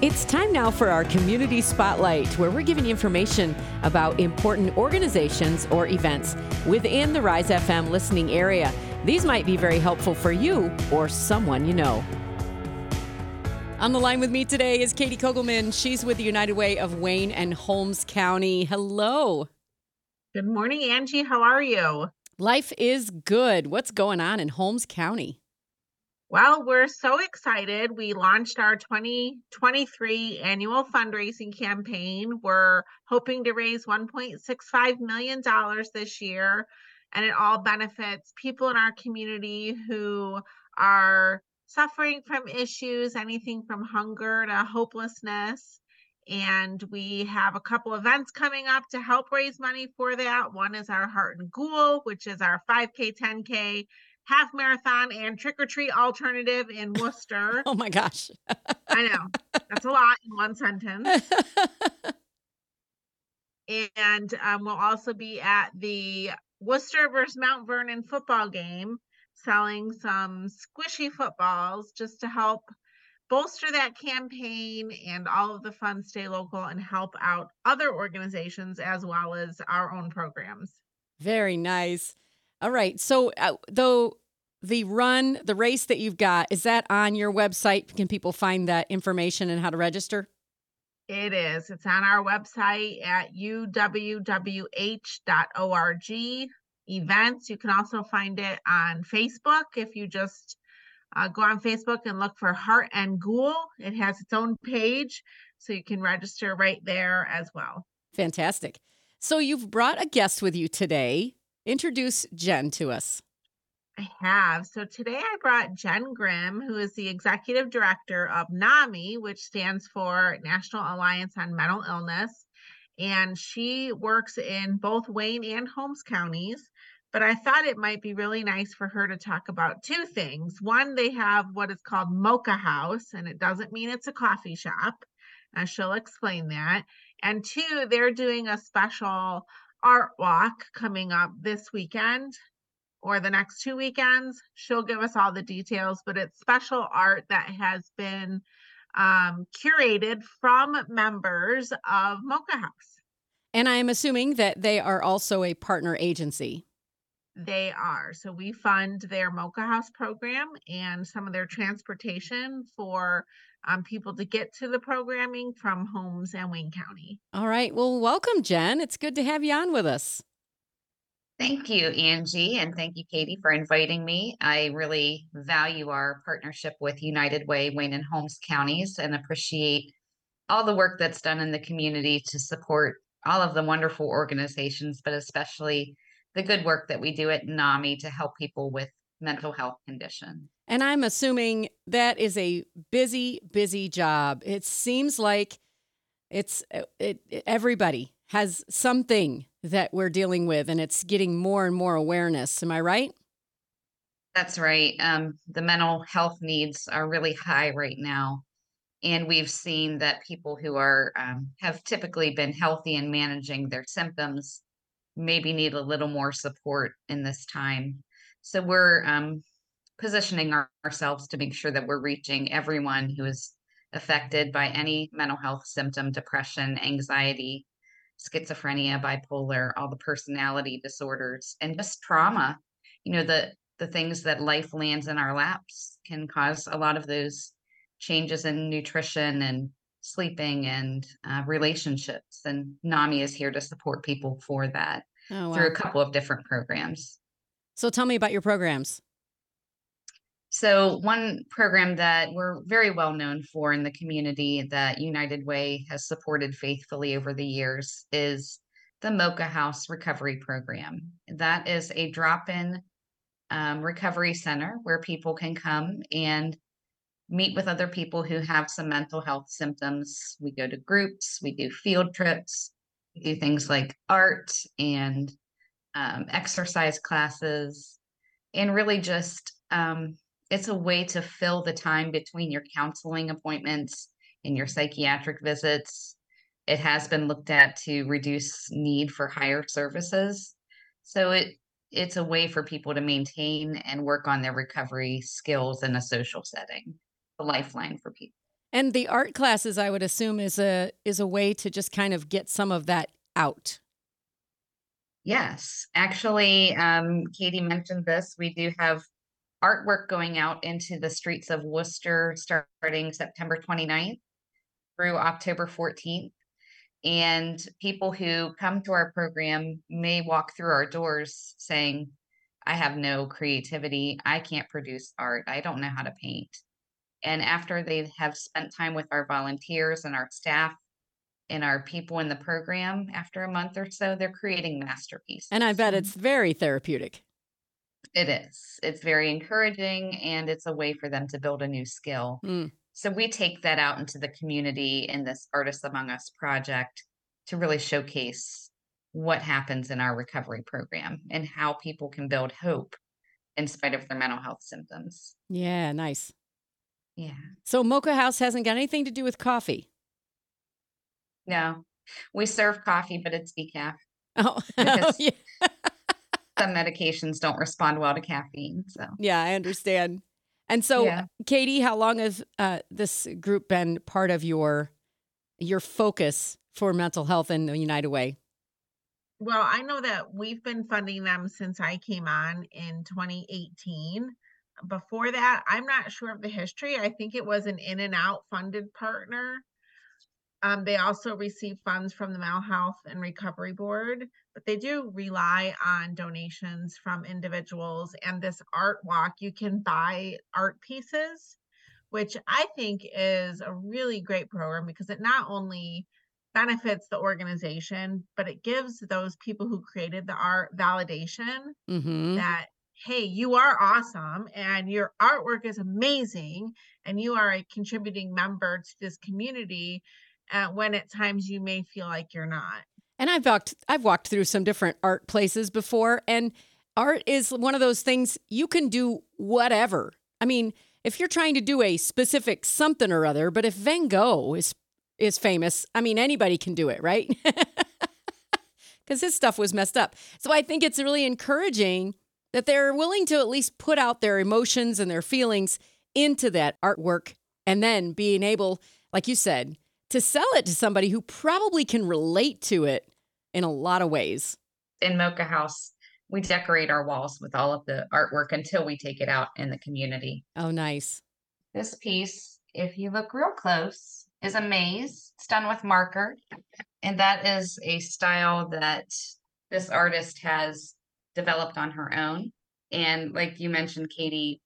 It's time now for our community spotlight, where we're giving you information about important organizations or events within the Rise FM listening area. These might be very helpful for you or someone you know. On the line with me today is Katie Kogelman. She's with the United Way of Wayne and Holmes County. Hello. Good morning, Angie. How are you? Life is good. What's going on in Holmes County? Well, we're so excited. We launched our 2023 annual fundraising campaign. We're hoping to raise $1.65 million this year, and it all benefits people in our community who are suffering from issues, anything from hunger to hopelessness. And we have a couple events coming up to help raise money for that. One is our Heart and Ghoul, which is our 5K, 10K half marathon and trick or treat alternative in Wooster. oh my gosh. I know. That's a lot in one sentence. and um, we'll also be at the Wooster versus Mount Vernon football game selling some squishy footballs just to help bolster that campaign and all of the funds stay local and help out other organizations as well as our own programs. Very nice. All right. So, uh, though the run, the race that you've got, is that on your website? Can people find that information and how to register? It is. It's on our website at uwwh.org events. You can also find it on Facebook if you just uh, go on Facebook and look for Heart and Ghoul. It has its own page, so you can register right there as well. Fantastic. So you've brought a guest with you today. Introduce Jen to us. I have. So today I brought Jen Grimm, who is the executive director of NAMI, which stands for National Alliance on Mental Illness. And she works in both Wayne and Holmes counties. But I thought it might be really nice for her to talk about two things. One, they have what is called Mocha House, and it doesn't mean it's a coffee shop. Uh, she'll explain that. And two, they're doing a special art walk coming up this weekend or the next two weekends. She'll give us all the details, but it's special art that has been um, curated from members of Mocha House. And I'm assuming that they are also a partner agency. They are. So we fund their Mocha House program and some of their transportation for um, people to get to the programming from Holmes and Wayne County. All right. Well, welcome, Jen. It's good to have you on with us. Thank you, Angie, and thank you, Katie, for inviting me. I really value our partnership with United Way, Wayne and Holmes counties, and appreciate all the work that's done in the community to support all of the wonderful organizations, but especially the good work that we do at NAMI to help people with mental health condition. And I'm assuming that is a busy, busy job. It seems like it's it, it everybody has something that we're dealing with, and it's getting more and more awareness. Am I right? That's right. Um, the mental health needs are really high right now. And we've seen that people who are um, have typically been healthy and managing their symptoms maybe need a little more support in this time. So we're um, positioning our, ourselves to make sure that we're reaching everyone who is affected by any mental health symptom, depression, anxiety, schizophrenia, bipolar, all the personality disorders, and just trauma. You know, the the things that life lands in our laps can cause a lot of those changes in nutrition and sleeping and uh, relationships. And NAMI is here to support people for that oh, wow. through a couple of different programs. So tell me about your programs. So, one program that we're very well known for in the community that United Way has supported faithfully over the years is the Mocha House Recovery Program. That is a drop in um, recovery center where people can come and meet with other people who have some mental health symptoms. We go to groups, we do field trips, we do things like art and um, exercise classes, and really just um, it's a way to fill the time between your counseling appointments and your psychiatric visits. It has been looked at to reduce need for higher services. So it it's a way for people to maintain and work on their recovery skills in a social setting, a lifeline for people. And the art classes, I would assume, is a is a way to just kind of get some of that out. Yes, actually, um, Katie mentioned this. We do have artwork going out into the streets of Wooster starting September 29th through October 14th. And people who come to our program may walk through our doors saying, I have no creativity. I can't produce art. I don't know how to paint. And after they have spent time with our volunteers and our staff and our people in the program, after a month or so, they're creating masterpieces. And I bet it's very therapeutic. It is. It's very encouraging and it's a way for them to build a new skill. Mm. So we take that out into the community in this Artists Among Us project to really showcase what happens in our recovery program and how people can build hope in spite of their mental health symptoms. Yeah, nice. Yeah. So Mocha House hasn't got anything to do with coffee. No, we serve coffee, but it's decaf. Oh, Because- yeah. Some medications don't respond well to caffeine. So yeah, I understand. And so, Yeah. Katie, how long has uh, this group been part of your your focus for mental health in the United Way? Well, I know that we've been funding them since I came on in 2018. Before that, I'm not sure of the history. I think it was an in and out funded partner. Um, they also receive funds from the Mental Health and Recovery Board, but they do rely on donations from individuals. And this art walk, you can buy art pieces, which I think is a really great program because it not only benefits the organization, but it gives those people who created the art validation Mm-hmm. that, hey, you are awesome and your artwork is amazing and you are a contributing member to this community uh, when at times you may feel like you're not. And I've walked I've walked through some different art places before and art is one of those things you can do whatever. I mean, if you're trying to do a specific something or other, but if Van Gogh is is famous, I mean anybody can do it, right? Cuz his stuff was messed up. So I think it's really encouraging that they're willing to at least put out their emotions and their feelings into that artwork and then being able, like you said, to sell it to somebody who probably can relate to it in a lot of ways. in Mocha House, we decorate our walls with all of the artwork until we take it out in the community. Oh, nice. This piece, if you look real close, is a maze. It's done with marker. And that is a style that this artist has developed on her own. And like you mentioned, Katie,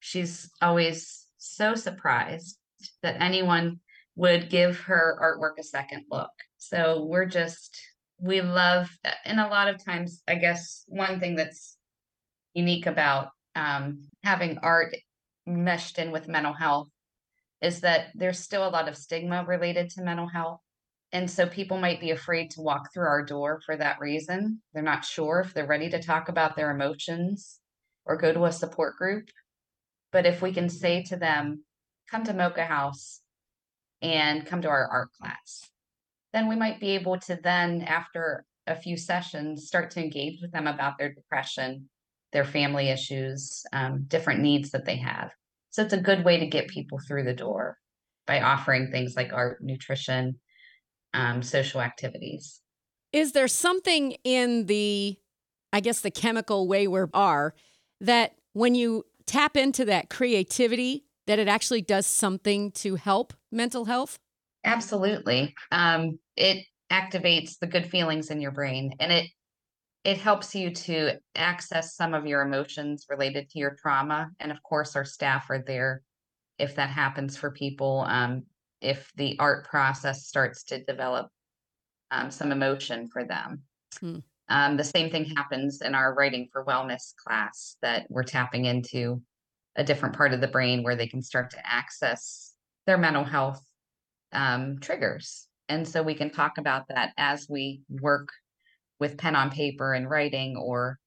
she's always so surprised that anyone would give her artwork a second look. So we're just, we love, and a lot of times, I guess one thing that's unique about um, having art meshed in with mental health is that there's still a lot of stigma related to mental health. And so people might be afraid to walk through our door for that reason. They're not sure if they're ready to talk about their emotions or go to a support group. But if we can say to them, come to Mocha House and come to our art class, then we might be able to then, after a few sessions, start to engage with them about their depression, their family issues, um, different needs that they have. So it's a good way to get people through the door by offering things like art, nutrition, um, social activities. Is there something in the, I guess, the chemical way we are that when you tap into that creativity, that it actually does something to help mental health? Absolutely. Um, it activates the good feelings in your brain and it it helps you to access some of your emotions related to your trauma. And of course, our staff are there if that happens for people. Um, if the art process starts to develop um, some emotion for them. Hmm. Um, the same thing happens in our writing for wellness class that we're tapping into a different part of the brain where they can start to access their mental health um, triggers. And so we can talk about that as we work with pen on paper and writing or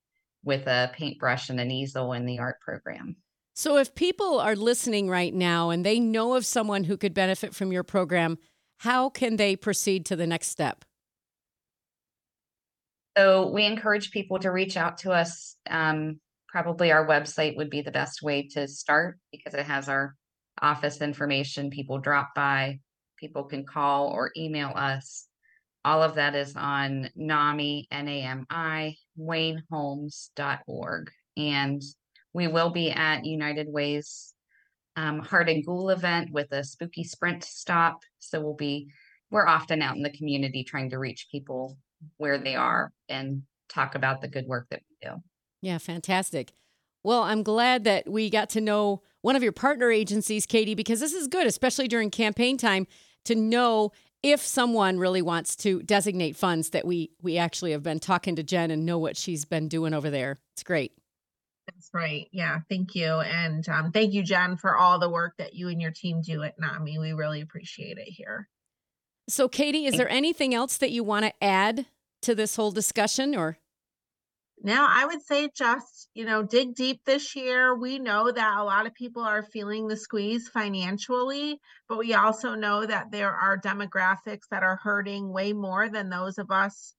with a paintbrush and an easel in the art program. So, if people are listening right now and they know of someone who could benefit from your program, how can they proceed to the next step? So we encourage people to reach out to us. Um, probably our website would be the best way to start because it has our office information. People drop by, people can call or email us. All of that is on NAMI, N-A-M-I, wayneholmes.org. And we will be at United Way's um, Heart and Ghoul event with a spooky sprint stop. So we'll be, we're often out in the community trying to reach people where they are and talk about the good work that we do. Yeah, fantastic. Well, I'm glad that we got to know one of your partner agencies, Katie, because this is good, especially during campaign time, to know if someone really wants to designate funds that we we actually have been talking to Jen and know what she's been doing over there. It's great. That's right. Yeah. Thank you. And um, thank you, Jen, for all the work that you and your team do at NAMI. We really appreciate it here. So, Katie, is there anything else that you want to add to this whole discussion or? Now, I would say just, you know, dig deep this year. We know that a lot of people are feeling the squeeze financially, but we also know that there are demographics that are hurting way more than those of us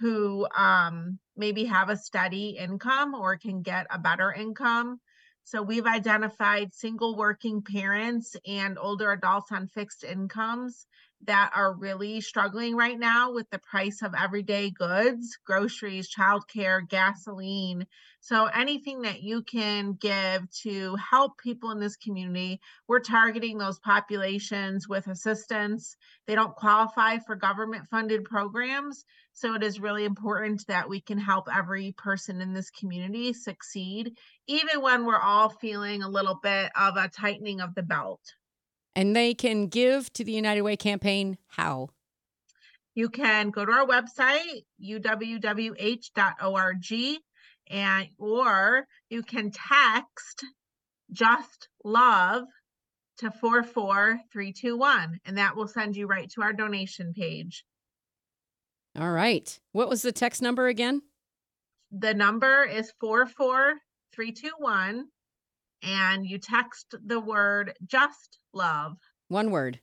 who um, maybe have a steady income or can get a better income. So we've identified single working parents and older adults on fixed incomes that are really struggling right now with the price of everyday goods, groceries, childcare, gasoline. So anything that you can give to help people in this community, we're targeting those populations with assistance. They don't qualify for government funded programs. So it is really important that we can help every person in this community succeed, even when we're all feeling a little bit of a tightening of the belt. And they can give to the United Way campaign how? You can go to our website, uwwh.org, and or you can text just love to 44321 and that will send you right to our donation page. All right. What was the text number again? The number is 44321 and you text the word just love. One word.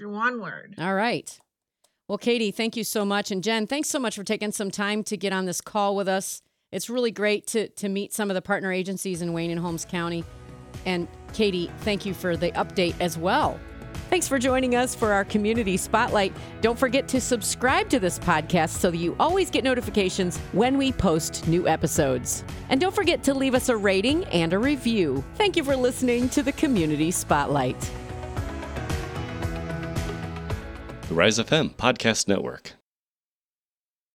One word. All right. Well, Katie, thank you so much. And Jen, thanks so much for taking some time to get on this call with us. It's really great to, to meet some of the partner agencies in Wayne and Holmes County. And Katie, thank you for the update as well. Thanks for joining us for our community spotlight. Don't forget to subscribe to this podcast so that you always get notifications when we post new episodes. And don't forget to leave us a rating and a review. Thank you for listening to the Community Spotlight. The Rise FM Podcast Network.